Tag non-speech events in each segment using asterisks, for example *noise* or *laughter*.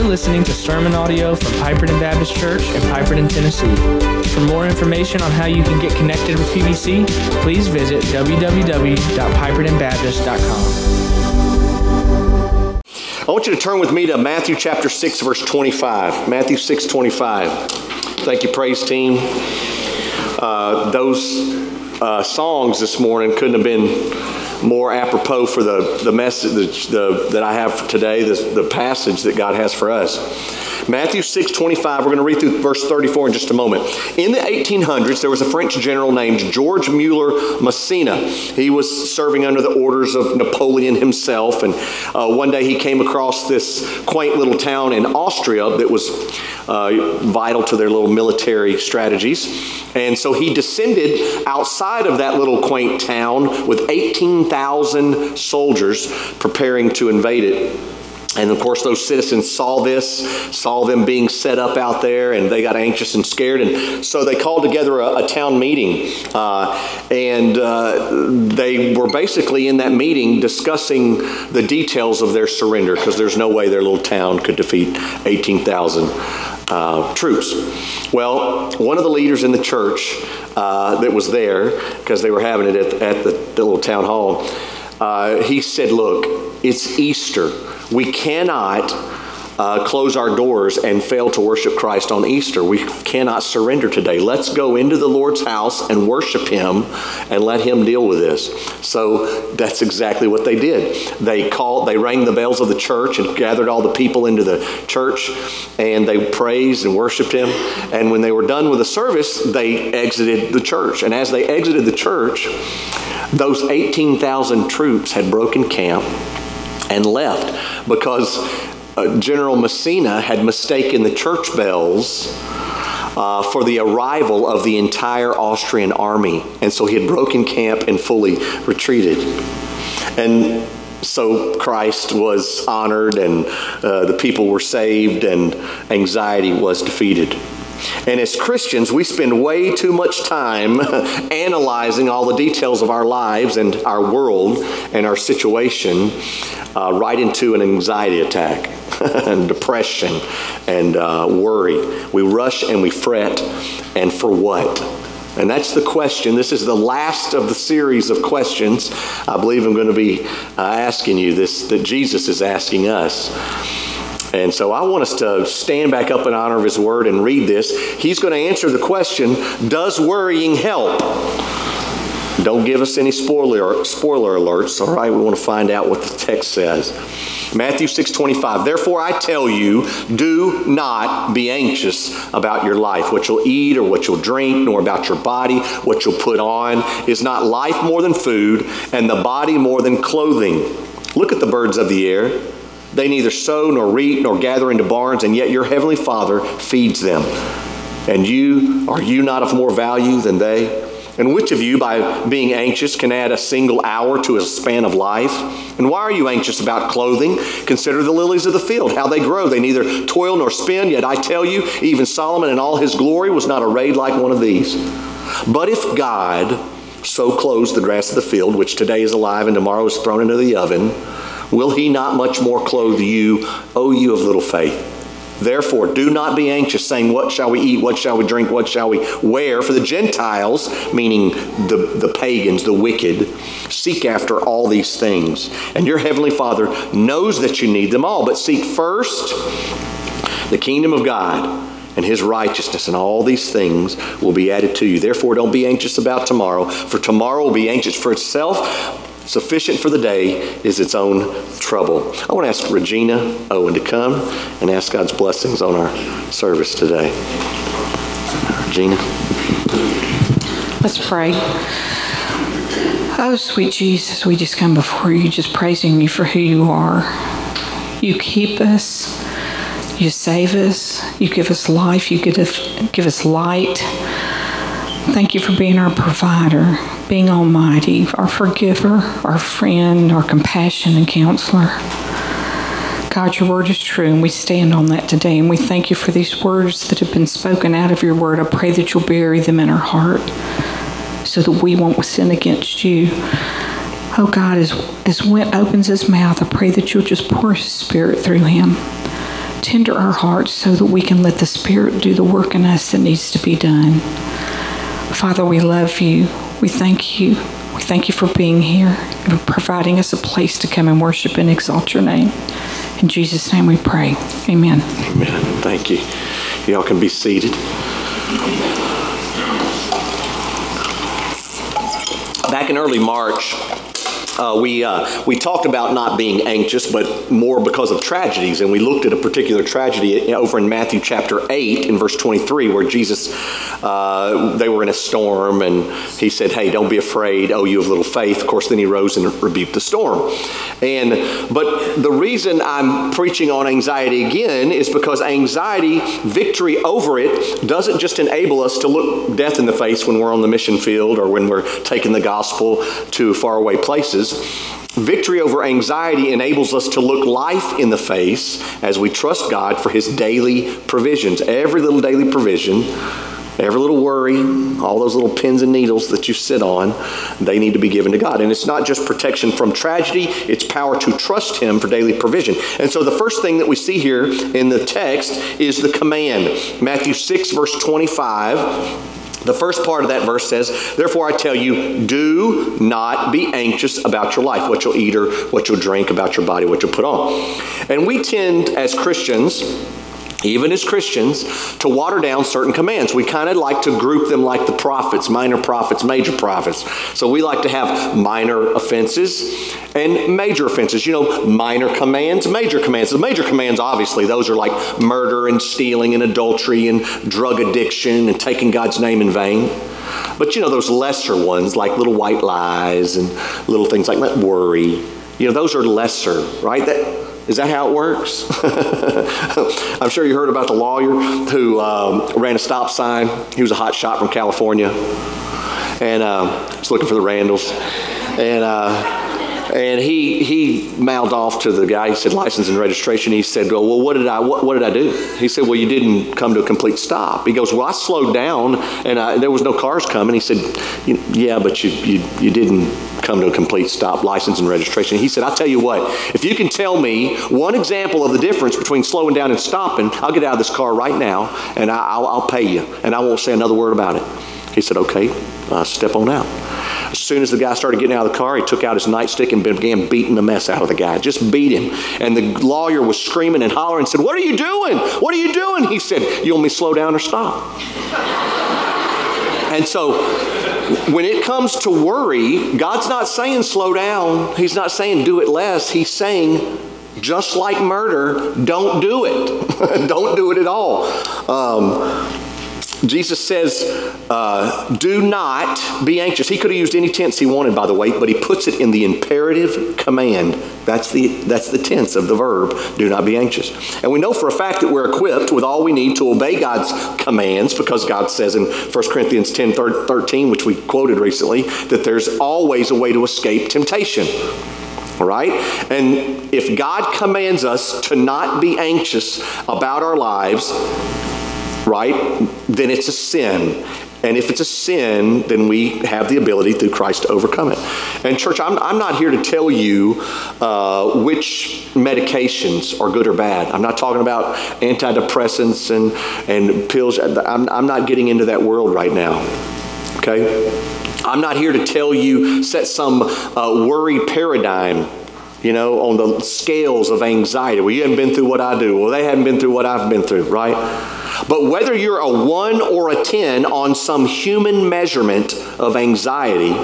You're listening to sermon audio from Piperton Baptist Church in Piperton, Tennessee. For more information on how you can get connected with PBC, please visit www.pipertonbaptist.com. I want you to turn with me to Matthew chapter 6, verse 25. Matthew 6, 25. Thank you, praise team. Uh, those uh, songs this morning couldn't have been more apropos for the, the message the, that I have today, the, the passage that God has for us. Matthew 6 25, we're going to read through verse 34 in just a moment. In the 1800s, there was a French general named George Mueller Massena. He was serving under the orders of Napoleon himself, and uh, one day he came across this quaint little town in Austria that was uh, vital to their little military strategies. And so he descended outside of that little quaint town with 18,000 soldiers preparing to invade it. And of course, those citizens saw this, saw them being set up out there, and they got anxious and scared. And so they called together a, a town meeting. Uh, and uh, they were basically in that meeting discussing the details of their surrender because there's no way their little town could defeat 18,000 uh, troops. Well, one of the leaders in the church uh, that was there, because they were having it at, at the, the, little town hall, uh, he said, Look, it's Easter. We cannot uh, close our doors and fail to worship Christ on Easter. We cannot surrender today. Let's go into the Lord's house and worship Him and let Him deal with this. So that's exactly what they did. They called, they rang the bells of the church and gathered all the people into the church and they praised and worshiped Him. And when they were done with the service, they exited the church. And as they exited the church, those 18,000 troops had broken camp and left because uh, General Massena had mistaken the church bells uh, for the arrival of the entire Austrian army. And so he had broken camp and fully retreated. And so Christ was honored, and uh, the people were saved, and anxiety was defeated. And as Christians, we spend way too much time *laughs* analyzing all the details of our lives and our world and our situation uh, right into an anxiety attack *laughs* and depression and uh, worry. We rush and we fret, and for what? And that's the question. This is the last of the series of questions I believe I'm going to be uh, asking you this that Jesus is asking us. And so I want us to stand back up in honor of his word and read this. He's going to answer the question Does worrying help? Don't give us any spoiler, spoiler alerts, all right? We want to find out what the text says. Matthew 6:25. Therefore I tell you, do not be anxious about your life, what you'll eat or what you'll drink, nor about your body, what you'll put on. Is not life more than food, and the body more than clothing? Look at the birds of the air. They neither sow nor reap nor gather into barns, and yet your heavenly Father feeds them. And you, are you not of more value than they? And which of you, by being anxious, can add a single hour to a span of life? And why are you anxious about clothing? Consider the lilies of the field, how they grow. They neither toil nor spin, yet I tell you, even Solomon in all his glory was not arrayed like one of these. But if God so clothes the grass of the field, which today is alive and tomorrow is thrown into the oven, Will he not much more clothe you, O you of little faith? Therefore, do not be anxious, saying, What shall we eat? What shall we drink? What shall we wear? For the Gentiles, meaning the, the pagans, the wicked, seek after all these things. And your heavenly Father knows that you need them all. But seek first the kingdom of God and his righteousness, and all these things will be added to you. Therefore, don't be anxious about tomorrow, for tomorrow will be anxious for itself. Sufficient for the day is its own trouble. I want to ask Regina Owen to come and ask God's blessings on our service today. Regina. Let's pray. Oh, sweet Jesus, we just come before you, just praising you for who you are. You keep us, you save us, you give us life, you give us, give us light. Thank you for being our provider being Almighty, our forgiver, our friend, our compassion and counselor. God, your word is true, and we stand on that today. And we thank you for these words that have been spoken out of your word. I pray that you'll bury them in our heart so that we won't sin against you. Oh God, as, as Went opens his mouth, I pray that you'll just pour his spirit through him. Tender our hearts so that we can let the Spirit do the work in us that needs to be done. Father, we love you. We thank you. We thank you for being here and providing us a place to come and worship and exalt your name. In Jesus' name we pray. Amen. Amen. Thank you. Y'all can be seated. Back in early March, uh, we, uh, we talked about not being anxious, but more because of tragedies. And we looked at a particular tragedy over in Matthew chapter 8 in verse 23, where Jesus, uh, they were in a storm, and he said, Hey, don't be afraid, oh, you have little faith. Of course, then he rose and rebuked the storm. And, but the reason I'm preaching on anxiety again is because anxiety, victory over it, doesn't just enable us to look death in the face when we're on the mission field or when we're taking the gospel to faraway places. Victory over anxiety enables us to look life in the face as we trust God for His daily provisions. Every little daily provision, every little worry, all those little pins and needles that you sit on, they need to be given to God. And it's not just protection from tragedy, it's power to trust Him for daily provision. And so the first thing that we see here in the text is the command. Matthew 6, verse 25. The first part of that verse says, Therefore I tell you, do not be anxious about your life, what you'll eat or what you'll drink, about your body, what you'll put on. And we tend, as Christians, even as Christians, to water down certain commands. We kind of like to group them like the prophets minor prophets, major prophets. So we like to have minor offenses and major offenses. You know, minor commands, major commands. The major commands, obviously, those are like murder and stealing and adultery and drug addiction and taking God's name in vain. But you know, those lesser ones like little white lies and little things like that worry, you know, those are lesser, right? That, is that how it works? *laughs* I'm sure you heard about the lawyer who um, ran a stop sign. He was a hot shot from California, and uh, he's looking for the Randalls. And uh, and he he mouthed off to the guy. He said license and registration. He said, "Well, what did I what, what did I do?" He said, "Well, you didn't come to a complete stop." He goes, "Well, I slowed down and I, there was no cars coming." He said, "Yeah, but you you you didn't come to a complete stop. License and registration." He said, "I'll tell you what. If you can tell me one example of the difference between slowing down and stopping, I'll get out of this car right now and I, will I'll pay you, and I won't say another word about it." He said, "Okay, uh, step on out." As soon as the guy started getting out of the car, he took out his nightstick and began beating the mess out of the guy. Just beat him. And the lawyer was screaming and hollering and said, What are you doing? What are you doing? He said, You want me slow down or stop? and so when it comes to worry, God's not saying slow down. He's not saying do it less. He's saying just like murder, don't do it. *laughs* don't do it at all. Um, Jesus says, uh, do not be anxious. He could have used any tense he wanted, by the way, but he puts it in the imperative command. That's the, that's the tense of the verb, do not be anxious. And we know for a fact that we're equipped with all we need to obey God's commands because God says in 1 Corinthians 10 13, which we quoted recently, that there's always a way to escape temptation. All right? And if God commands us to not be anxious about our lives, right, then it's a sin. And if it's a sin, then we have the ability through Christ to overcome it. And, church, I'm, I'm not here to tell you uh, which medications are good or bad. I'm not talking about antidepressants and, and pills. I'm, I'm not getting into that world right now. Okay? I'm not here to tell you, set some uh, worry paradigm you know, on the scales of anxiety. Well, you haven't been through what I do. Well, they haven't been through what I've been through, right? But whether you're a 1 or a 10 on some human measurement of anxiety,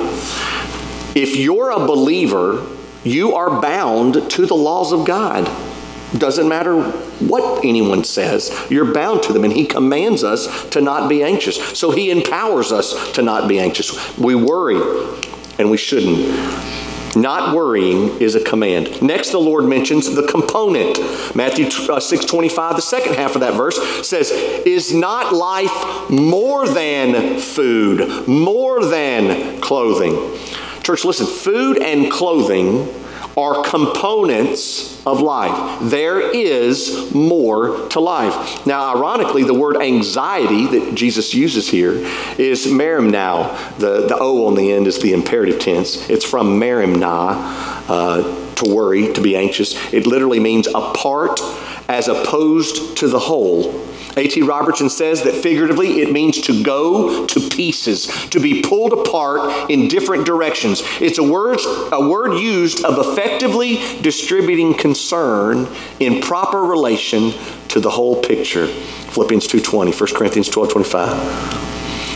if you're a believer, you are bound to the laws of God. Doesn't matter what anyone says, you're bound to them. And He commands us to not be anxious. So He empowers us to not be anxious. We worry, and we shouldn't. Not worrying is a command. Next, the Lord mentions the component. Matthew uh, 6 25, the second half of that verse says, Is not life more than food, more than clothing? Church, listen, food and clothing are components of life. There is more to life. Now, ironically, the word anxiety that Jesus uses here is merimnao. The, the O on the end is the imperative tense. It's from merimna. Uh, to worry, to be anxious. It literally means apart as opposed to the whole. A.T. Robertson says that figuratively it means to go to pieces, to be pulled apart in different directions. It's a word, a word used of effectively distributing concern in proper relation to the whole picture. Philippians 2.20, 1 Corinthians 12, 25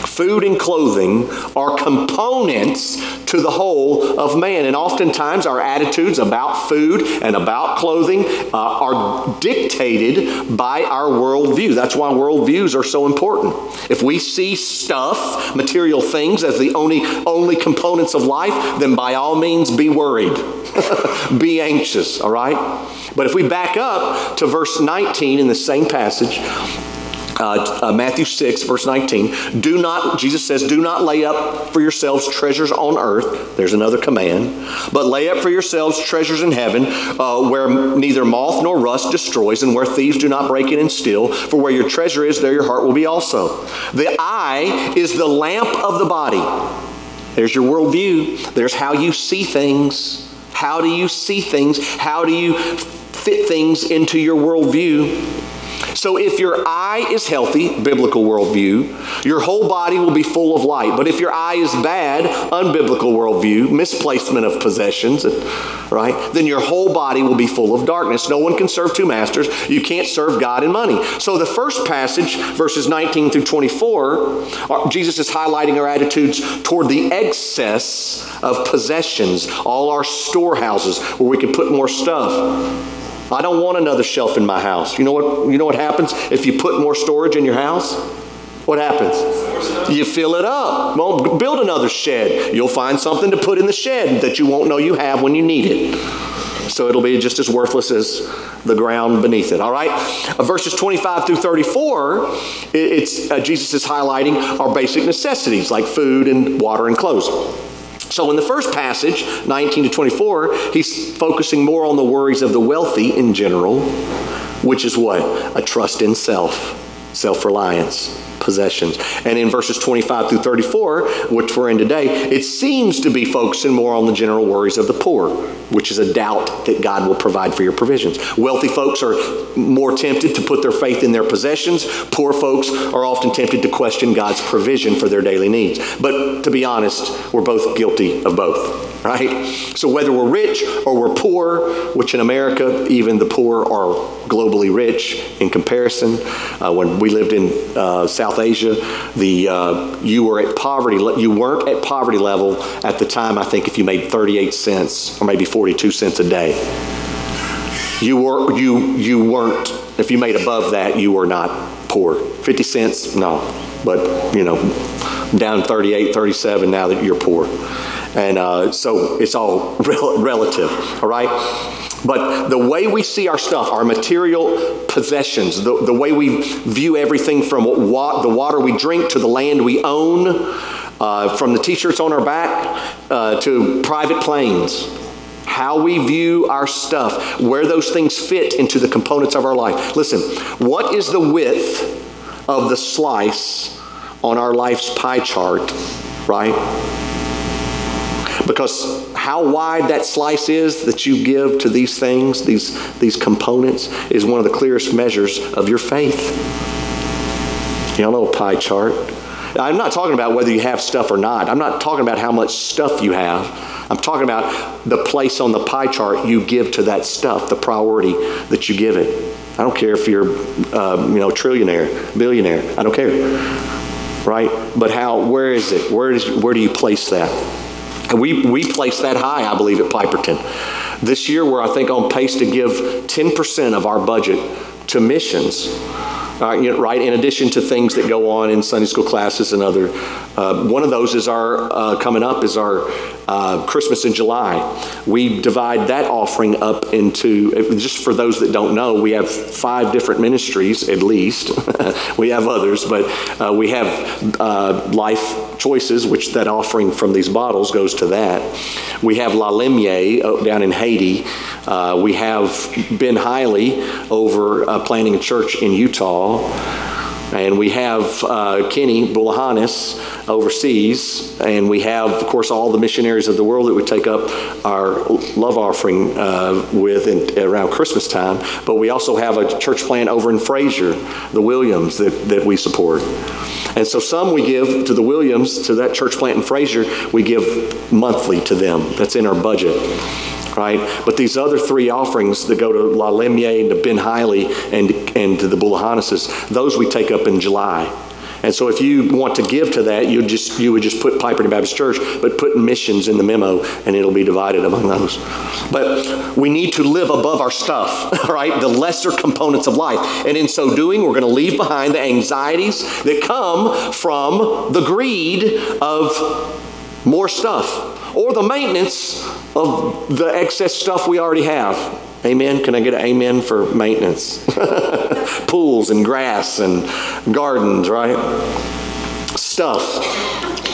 food and clothing are components to the whole of man. And oftentimes our attitudes about food and about clothing uh, are dictated by our worldview. That's why worldviews are so important. If we see stuff, material things, as the only, only components of life, then by all means be worried, *laughs* be anxious, all right? But if we back up to verse 19 in the same passage, uh, uh, Matthew 6, verse 19. Do not, Jesus says, do not lay up for yourselves treasures on earth. There's another command. But lay up for yourselves treasures in heaven, uh, where neither moth nor rust destroys, and where thieves do not break in and steal. For where your treasure is, there your heart will be also. The eye is the lamp of the body. There's your worldview. There's how you see things. How do you see things? How do you fit things into your worldview? So if your eye is healthy, biblical worldview, your whole body will be full of light. But if your eye is bad, unbiblical worldview, misplacement of possessions, right, then your whole body will be full of darkness. No one can serve two masters. You can't serve God and money. So the first passage, verses 19 through 24, Jesus is highlighting our attitudes toward the excess of possessions, all our storehouses where we can put more stuff. I don't want another shelf in my house. You know what, you know what happens if you put more storage in your house? What happens? You fill it up. Well, build another shed. You'll find something to put in the shed that you won't know you have when you need it. So it'll be just as worthless as the ground beneath it. All right? Uh, verses 25 through 34, it's, uh, Jesus is highlighting our basic necessities like food and water and clothes. So, in the first passage, 19 to 24, he's focusing more on the worries of the wealthy in general, which is what? A trust in self, self reliance possessions. And in verses 25 through 34, which we're in today, it seems to be focusing more on the general worries of the poor, which is a doubt that God will provide for your provisions. Wealthy folks are more tempted to put their faith in their possessions. Poor folks are often tempted to question God's provision for their daily needs. But to be honest, we're both guilty of both, right? So whether we're rich or we're poor, which in America, even the poor are globally rich in comparison. Uh, when we lived in uh, South Asia, the uh, you were at poverty. You weren't at poverty level at the time. I think if you made 38 cents or maybe 42 cents a day, you were you you weren't. If you made above that, you were not poor. 50 cents, no. But you know, down 38, 37 now that you're poor. And uh, so it's all *laughs* rel- relative, all right? But the way we see our stuff, our material possessions, the, the way we view everything from the water we drink to the land we own, uh, from the t shirts on our back uh, to private planes, how we view our stuff, where those things fit into the components of our life. Listen, what is the width of the slice on our life's pie chart, right? Because how wide that slice is that you give to these things, these, these components, is one of the clearest measures of your faith. Y'all know a pie chart. I'm not talking about whether you have stuff or not. I'm not talking about how much stuff you have. I'm talking about the place on the pie chart you give to that stuff, the priority that you give it. I don't care if you're, uh, you know, trillionaire, billionaire. I don't care, right? But how? Where is it? Where is? Where do you place that? And we, we place that high, I believe, at Piperton. This year, we're, I think, on pace to give 10% of our budget to missions. Uh, you know, right? In addition to things that go on in Sunday school classes and other, uh, one of those is our uh, coming up is our uh, Christmas in July. We divide that offering up into just for those that don't know, we have five different ministries at least. *laughs* we have others, but uh, we have uh, Life Choices, which that offering from these bottles goes to that. We have La Lumiere down in Haiti. Uh, we have Ben Hiley over uh, planning a church in Utah. And we have uh, Kenny Bulahanis overseas, and we have, of course, all the missionaries of the world that we take up our love offering uh, with in, around Christmas time. But we also have a church plant over in Frayser, the Williams, that, that we support. And so some we give to the Williams, to that church plant in Frayser, we give monthly to them. That's in our budget right? But these other three offerings that go to La Lumiere and to Ben Hiley and, and to the Bulahanises, those we take up in July. And so if you want to give to that, you just you would just put Piper Baptist Church, but put missions in the memo, and it'll be divided among those. But we need to live above our stuff, *laughs* right? The lesser components of life. And in so doing, we're going to leave behind the anxieties that come from the greed of more stuff or the maintenance of the excess stuff we already have. Amen. Can I get an amen for maintenance? *laughs* Pools and grass and gardens, right? Stuff.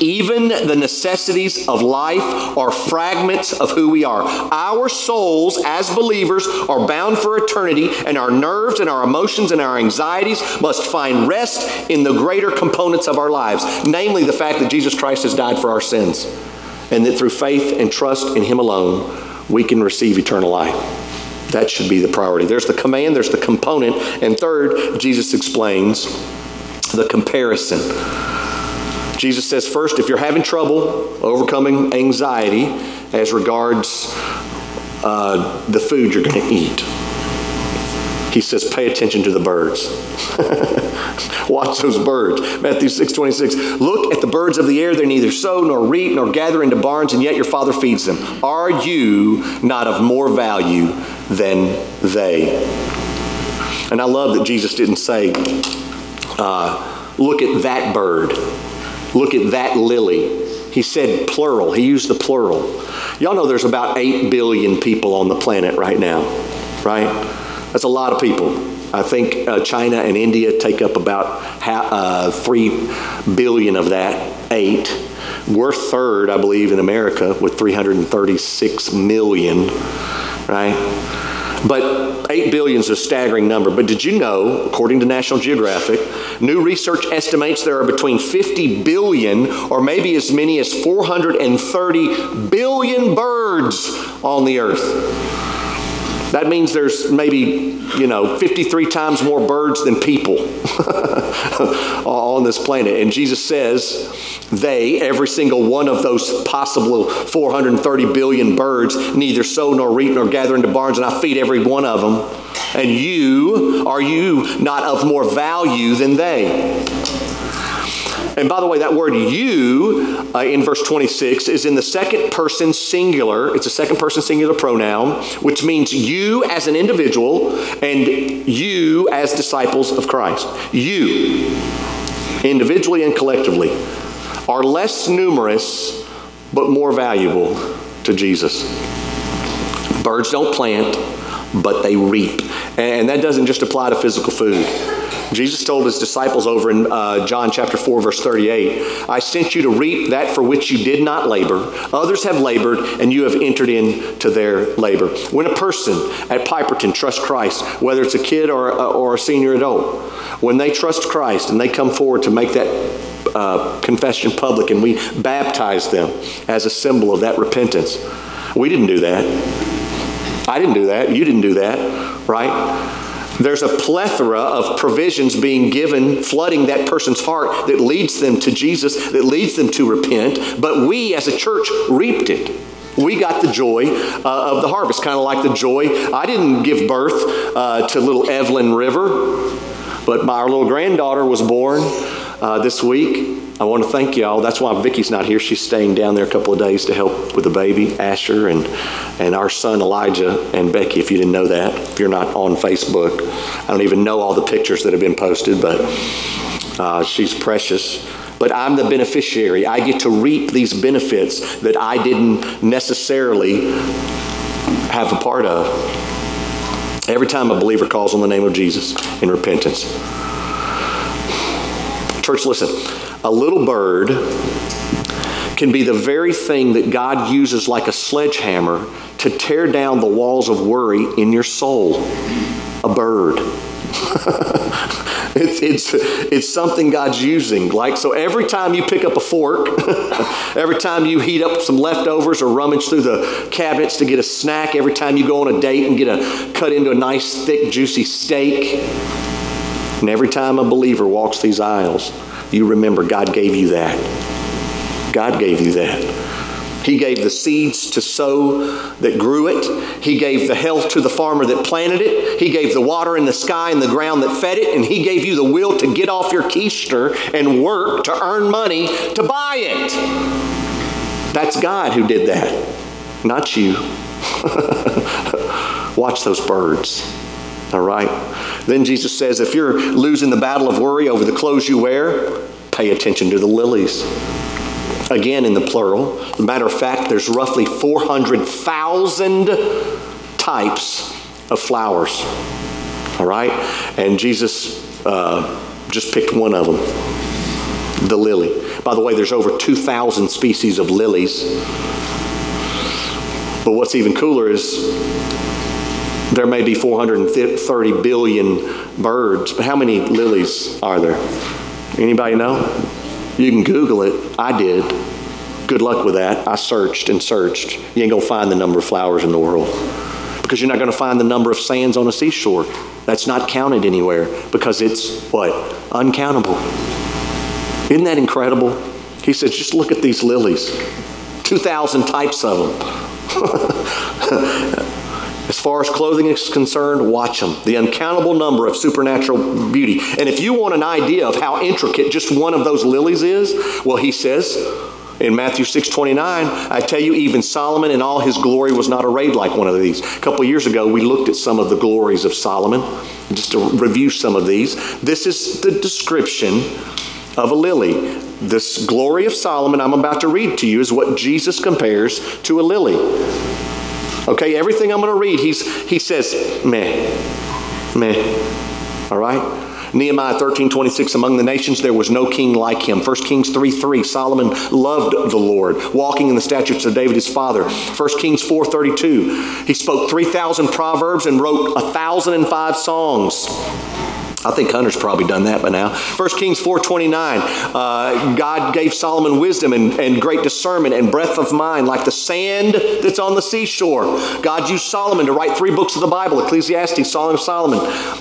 Even the necessities of life are fragments of who we are. Our souls, as believers, are bound for eternity, and our nerves and our emotions and our anxieties must find rest in the greater components of our lives, namely the fact that Jesus Christ has died for our sins and that through faith and trust in Him alone, we can receive eternal life. That should be the priority. There's the command, there's the component, and third, Jesus explains the comparison. Jesus says, first, if you're having trouble overcoming anxiety as regards uh, the food you're going to eat, he says, pay attention to the birds. *laughs* Watch those birds. Matthew 6 26. Look at the birds of the air. They neither sow nor reap nor gather into barns, and yet your Father feeds them. Are you not of more value than they? And I love that Jesus didn't say, uh, look at that bird, look at that lily. He said plural. He used the plural. Y'all know there's about 8 billion people on the planet right now, right? That's a lot of people. I think uh, China and India take up about half, uh, 3 billion of that, 8. We're third, I believe, in America with 336 million, right? But 8 billion is a staggering number. But did you know, according to National Geographic, new research estimates there are between 50 billion or maybe as many as 430 billion birds on the earth? That means there's maybe, you know, 53 times more birds than people *laughs* on this planet. And Jesus says they, every single one of those possible 430 billion birds, neither sow nor reap nor gather into barns, and I feed every one of them. And you, are you not of more value than they? And by the way, that word you uh, in verse 26 is in the second person singular. It's a second person singular pronoun, which means you as an individual and you as disciples of Christ. You, individually and collectively, are less numerous but more valuable to Jesus. Birds don't plant, but they reap. And that doesn't just apply to physical food. Jesus told his disciples over in uh, John chapter 4, verse 38, I sent you to reap that for which you did not labor. Others have labored, and you have entered into their labor. When a person at Piperton trusts Christ, whether it's a kid or, a, or a senior adult, when they trust Christ and they come forward to make that uh, confession public and we baptize them as a symbol of that repentance, we didn't do that. I didn't do that. You didn't do that, right? There's a plethora of provisions being given, flooding that person's heart that leads them to Jesus, that leads them to repent. But we as a church reaped it. We got the joy uh, of the harvest, kind of like the joy. I didn't give birth uh, to little Evelyn River, but my, our little granddaughter was born uh, this week. I want to thank y'all. That's why Vicky's not here. She's staying down there a couple of days to help with the baby, Asher, and, and our son Elijah and Becky, if you didn't know that. If you're not on Facebook, I don't even know all the pictures that have been posted, but uh, she's precious. But I'm the beneficiary. I get to reap these benefits that I didn't necessarily have a part of. Every time a believer calls on the name of Jesus in repentance. Church, listen a little bird can be the very thing that God uses like a sledgehammer to tear down the walls of worry in your soul. A bird. *laughs* It's, it's, it's something God's using. Like, so every time you pick up a fork, *laughs* every time you heat up some leftovers or rummage through the cabinets to get a snack, every time you go on a date and get a cut into a nice, thick, juicy steak, and every time a believer walks these aisles, you remember God gave you that. God gave you that. He gave the seeds to sow that grew it. He gave the health to the farmer that planted it. He gave the water in the sky and the ground that fed it. And He gave you the will to get off your keister and work to earn money to buy it. That's God who did that, not you. *laughs* Watch those birds. All right? Then Jesus says if you're losing the battle of worry over the clothes you wear, pay attention to the lilies again in the plural. Matter of fact, there's roughly 400,000 types of flowers. All right? And Jesus uh, just picked one of them the lily. By the way, there's over 2,000 species of lilies. But what's even cooler is there may be 430 billion birds, but how many lilies are there? Anybody know? You can Google it. I did. Good luck with that. I searched and searched. You ain't to find the number of flowers in the world because you're not to find the number of sands on a seashore. That's not counted anywhere because it's what? Uncountable. Isn't that incredible? He says, just look at these lilies 2,000 types of them. *laughs* Far as clothing is concerned, watch them. The uncountable number of supernatural beauty. And if you want an idea of how intricate just one of those lilies is, well, he says in Matthew 6 29, I tell you, even Solomon in all his glory was not arrayed like one of these. A couple years ago, we looked at some of the glories of Solomon, just to review some of these. This is the description of a lily. This glory of Solomon I'm about to read to you is what Jesus compares to a lily. Okay, everything I'm going to read, he's, he says, meh, meh. All right? Nehemiah 13, 26, among the nations there was no king like him. 1 Kings 3, 3, Solomon loved the Lord, walking in the statutes of David his father. 1 Kings 4, 32, he spoke 3,000 proverbs and wrote 1,005 songs. I think Hunter's probably done that by now. 1 Kings 4.29, uh, God gave Solomon wisdom and, and great discernment and breadth of mind like the sand that's on the seashore. God used Solomon to write three books of the Bible, Ecclesiastes, Song of Solomon,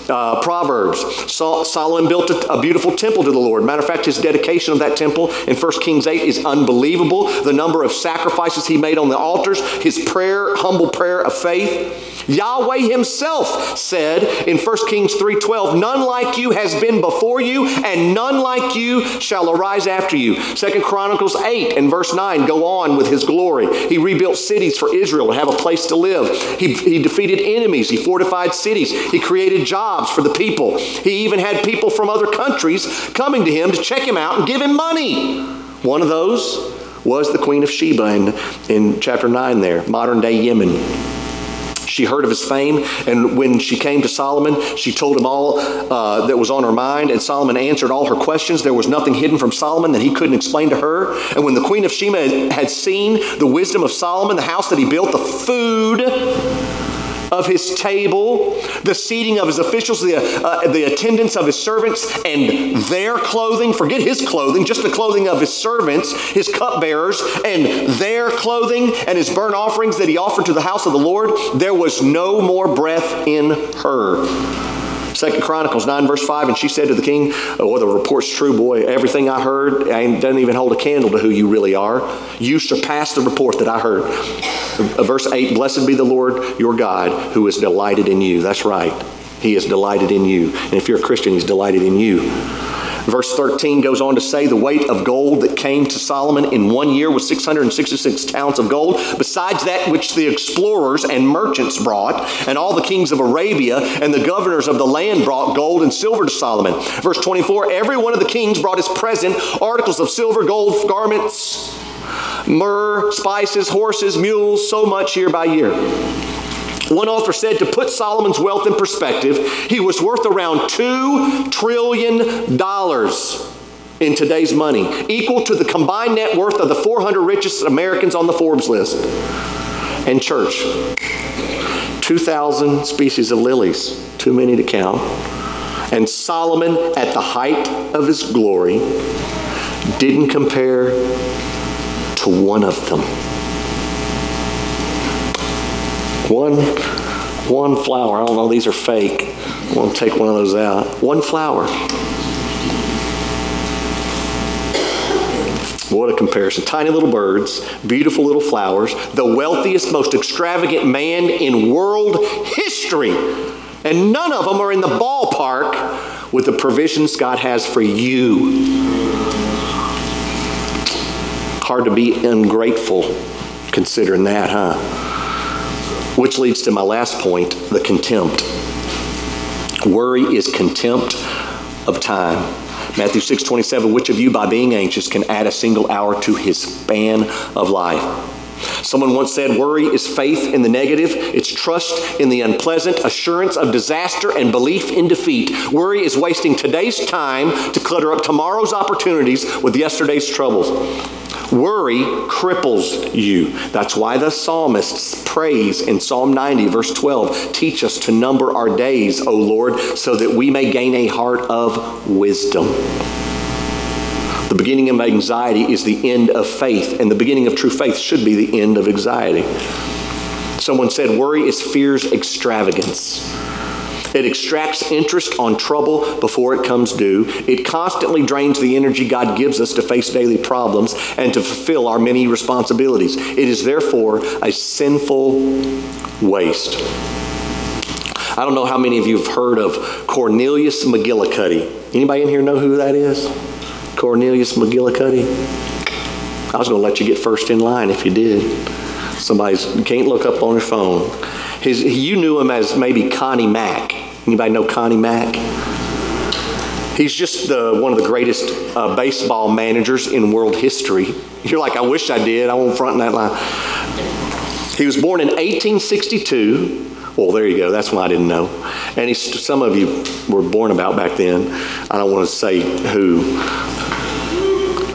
uh, Proverbs. Sol- Solomon built a, a beautiful temple to the Lord. Matter of fact, his dedication of that temple in 1 Kings 8 is unbelievable. The number of sacrifices he made on the altars, his prayer, humble prayer of faith. Yahweh himself said in 1 Kings 3:12, "None like you has been before you, and none like you shall arise after you." Second Chronicles 8 and verse 9 go on with his glory. He rebuilt cities for Israel to have a place to live. He, he defeated enemies, he fortified cities, he created jobs for the people. He even had people from other countries coming to him to check him out and give him money. One of those was the Queen of Sheba in, in chapter 9 there, modern day Yemen. She heard of his fame, and when she came to Solomon, she told him all uh, that was on her mind, and Solomon answered all her questions. There was nothing hidden from Solomon that he couldn't explain to her. And when the queen of Sheba had seen the wisdom of Solomon, the house that he built, the food, of his table, the seating of his officials, the, uh, the attendance of his servants, and their clothing. Forget his clothing, just the clothing of his servants, his cupbearers, and their clothing, and his burnt offerings that he offered to the house of the Lord. There was no more breath in her. Second Chronicles 9, verse 5, and she said to the king, Oh, the report's true, boy. Everything I heard doesn't even hold a candle to who you really are. You surpass the report that I heard. Uh, verse 8, Blessed be the Lord your God who is delighted in you. That's right. He is delighted in you. And if you're a Christian, he's delighted in you. Verse 13 goes on to say the weight of gold that came to Solomon in one year was 666 talents of gold, besides that which the explorers and merchants brought, and all the kings of Arabia and the governors of the land brought gold and silver to Solomon. Verse 24 every one of the kings brought his present articles of silver, gold, garments, myrrh, spices, horses, mules, so much year by year. One author said to put Solomon's wealth in perspective, he was worth around $2 trillion in today's money, equal to the combined net worth of the 400 richest Americans on the Forbes list. And church, 2,000 species of lilies, too many to count. And Solomon, at the height of his glory, didn't compare one of them. One, one flower. I don't know, these are fake. I'm going to take one of those out. One flower. What a comparison. Tiny little birds, beautiful little flowers, the wealthiest, most extravagant man in world history. And none of them are in the ballpark with the provisions God has for you. Hard to be ungrateful considering that, huh? Which leads to my last point the contempt. Worry is contempt of time. Matthew 6 27, which of you by being anxious can add a single hour to his span of life? Someone once said, Worry is faith in the negative, it's trust in the unpleasant, assurance of disaster, and belief in defeat. Worry is wasting today's time to clutter up tomorrow's opportunities with yesterday's troubles. Worry cripples you. That's why the psalmists praise in Psalm 90, verse 12 teach us to number our days, O Lord, so that we may gain a heart of wisdom. The beginning of anxiety is the end of faith, and the beginning of true faith should be the end of anxiety. Someone said, Worry is fear's extravagance. It extracts interest on trouble before it comes due. It constantly drains the energy God gives us to face daily problems and to fulfill our many responsibilities. It is therefore a sinful waste. I don't know how many of you have heard of Cornelius McGillicuddy. Anybody in here know who that is? Cornelius McGillicuddy? I was going to let you get first in line if you did. Somebody's can't look up on your phone. His, you knew him as maybe Connie Mack. Anybody know Connie Mack? He's just the, one of the greatest uh, baseball managers in world history. You're like, I wish I did. I won't front in that line. He was born in 1862. Well, there you go. That's why I didn't know. And some of you were born about back then. I don't want to say who.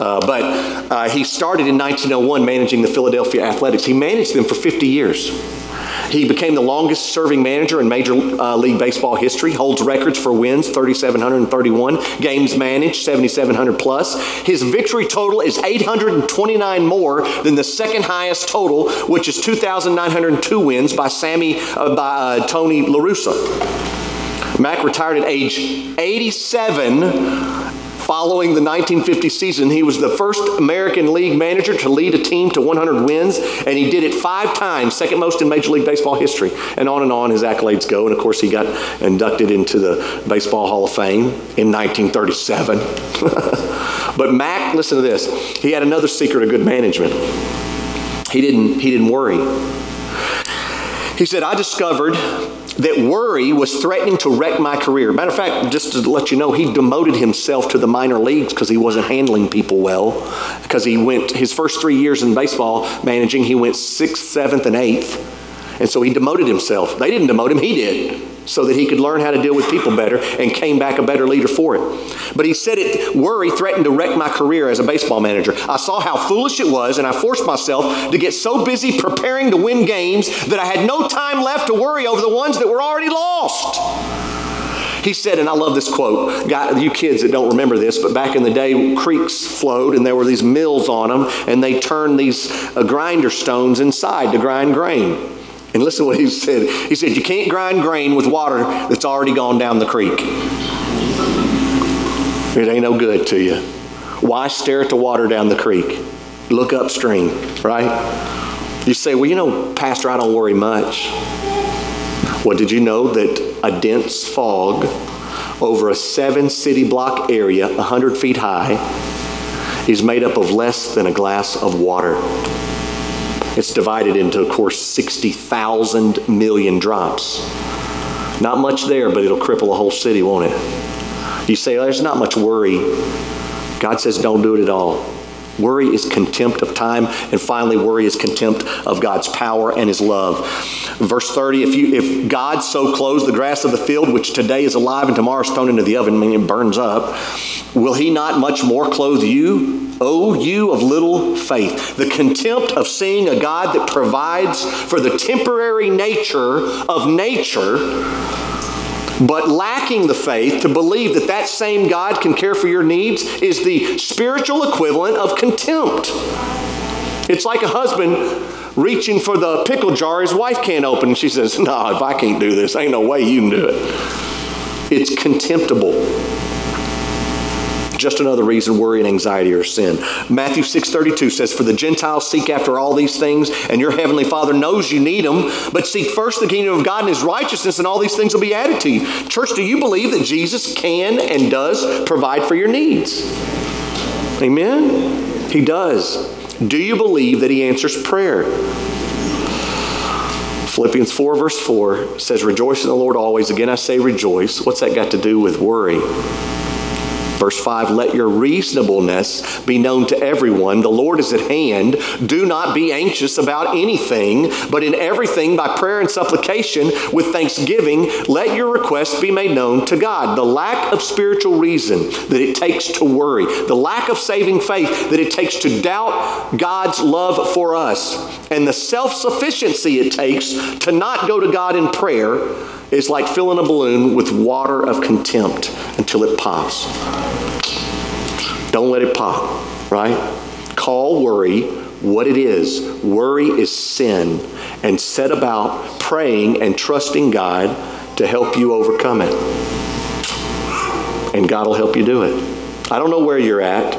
Uh, but uh, he started in 1901 managing the Philadelphia Athletics. He managed them for 50 years. He became the longest serving manager in Major uh, League Baseball history, holds records for wins 3,731, games managed 7,700 plus. His victory total is 829 more than the second highest total, which is 2,902 wins by Sammy, uh, by uh, Tony La Russa. Mack retired at age 87 Following the 1950 season, he was the first American League manager to lead a team to 100 wins, and he did it five times, second most in Major League Baseball history. And on and on his accolades go. And of course, he got inducted into the Baseball Hall of Fame in 1937. *laughs* but Mack, listen to this. He had another secret of good management. He didn't, he didn't worry. He said, I discovered that worry was threatening to wreck my career. Matter of fact, just to let you know, he demoted himself to the minor leagues because he wasn't handling people well. Because he went, his first three years in baseball managing, he went sixth, seventh, and eighth. And so he demoted himself. They didn't demote him, he did so that he could learn how to deal with people better and came back a better leader for it. But he said it worry threatened to wreck my career as a baseball manager. I saw how foolish it was and I forced myself to get so busy preparing to win games that I had no time left to worry over the ones that were already lost. He said, and I love this quote. God, you kids that don't remember this, but back in the day, creeks flowed and there were these mills on them, and they turned these uh, grinder stones inside to grind grain. And listen to what he said. He said, You can't grind grain with water that's already gone down the creek. It ain't no good to you. Why stare at the water down the creek? Look upstream, right? You say, Well, you know, Pastor, I don't worry much. Well, did you know that a dense fog over a seven city block area, 100 feet high, is made up of less than a glass of water? It's divided into, of course, 60,000 million drops. Not much there, but it'll cripple a whole city, won't it? You say, oh, there's not much worry. God says, don't do it at all. Worry is contempt of time, and finally, worry is contempt of God's power and His love. Verse 30 if, you, if God so clothes the grass of the field, which today is alive and tomorrow is thrown into the oven, meaning it burns up, will He not much more clothe you? O you of little faith. The contempt of seeing a God that provides for the temporary nature of nature But lacking the faith to believe that that same God can care for your needs is the spiritual equivalent of contempt. It's like a husband reaching for the pickle jar his wife can't open. And she says, No, if I can't do this, ain't no way you can do it. It's contemptible. Just another reason worry and anxiety are sin. Matthew 6:32 says, For the Gentiles seek after all these things, and your heavenly Father knows you need them, but seek first the kingdom of God and his righteousness, and all these things will be added to you. Church, do you believe that Jesus can and does provide for your needs? Amen? He does. Do you believe that he answers prayer? Philippians 4, verse 4 says, Rejoice in the Lord always. Again, I say rejoice. What's that got to do with worry? Verse 5 Let your reasonableness be known to everyone. The Lord is at hand. Do not be anxious about anything, but in everything, by prayer and supplication, with thanksgiving, let your requests be made known to God. The lack of spiritual reason that it takes to worry, the lack of saving faith that it takes to doubt God's love for us, and the self sufficiency it takes to not go to God in prayer is like filling a balloon with water of contempt until it pops. Don't let it pop, right? Call worry what it is. Worry is sin, and set about praying and trusting God to help you overcome it. And God will help you do it. I don't know where you're at.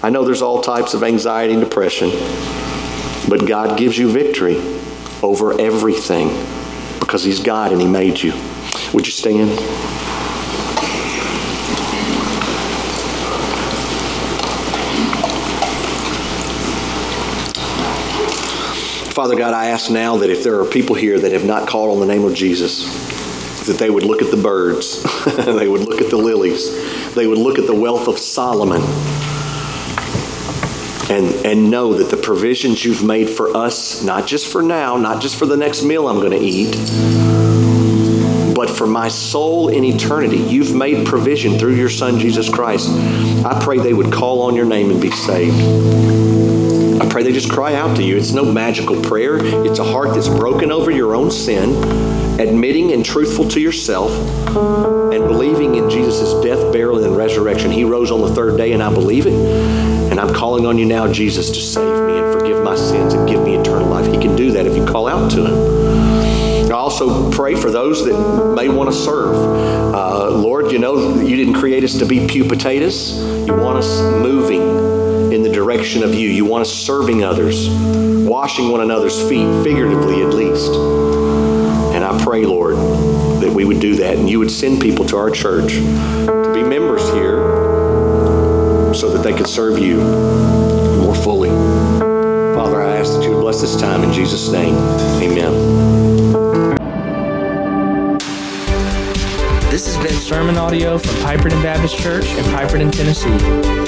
I know there's all types of anxiety and depression, but God gives you victory over everything because He's God and He made you. Would you stand? Father God, I ask now that if there are people here that have not called on the name of Jesus, that they would look at the birds, *laughs* they would look at the lilies, they would look at the wealth of Solomon, and, and know that the provisions you've made for us, not just for now, not just for the next meal I'm going to eat, but for my soul in eternity, you've made provision through your Son, Jesus Christ. I pray they would call on your name and be saved. I pray they just cry out to you. It's no magical prayer, it's a heart that's broken over your own sin, admitting and truthful to yourself, and believing in Jesus' death, burial, and resurrection. He rose on the third day, and I believe it. And I'm calling on you now, Jesus, to save me and forgive my sins and give me eternal life. He can do that if you call out to Him. I also pray for those that may want to serve. Uh, Lord, you know you didn't create us to be pew potatoes. You want us moving in the direction of you. You want us serving others, washing one another's feet, figuratively at least. And I pray, Lord, that we would do that and you would send people to our church to be members here so that they could serve you more fully. Father, I ask that you bless this time in Jesus' name. Amen. This has been sermon audio from Piperton Baptist Church in Piperton, Tennessee.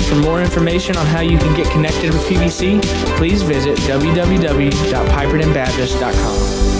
For more information on how you can get connected with PBC, please visit www.pipertonbaptist.com.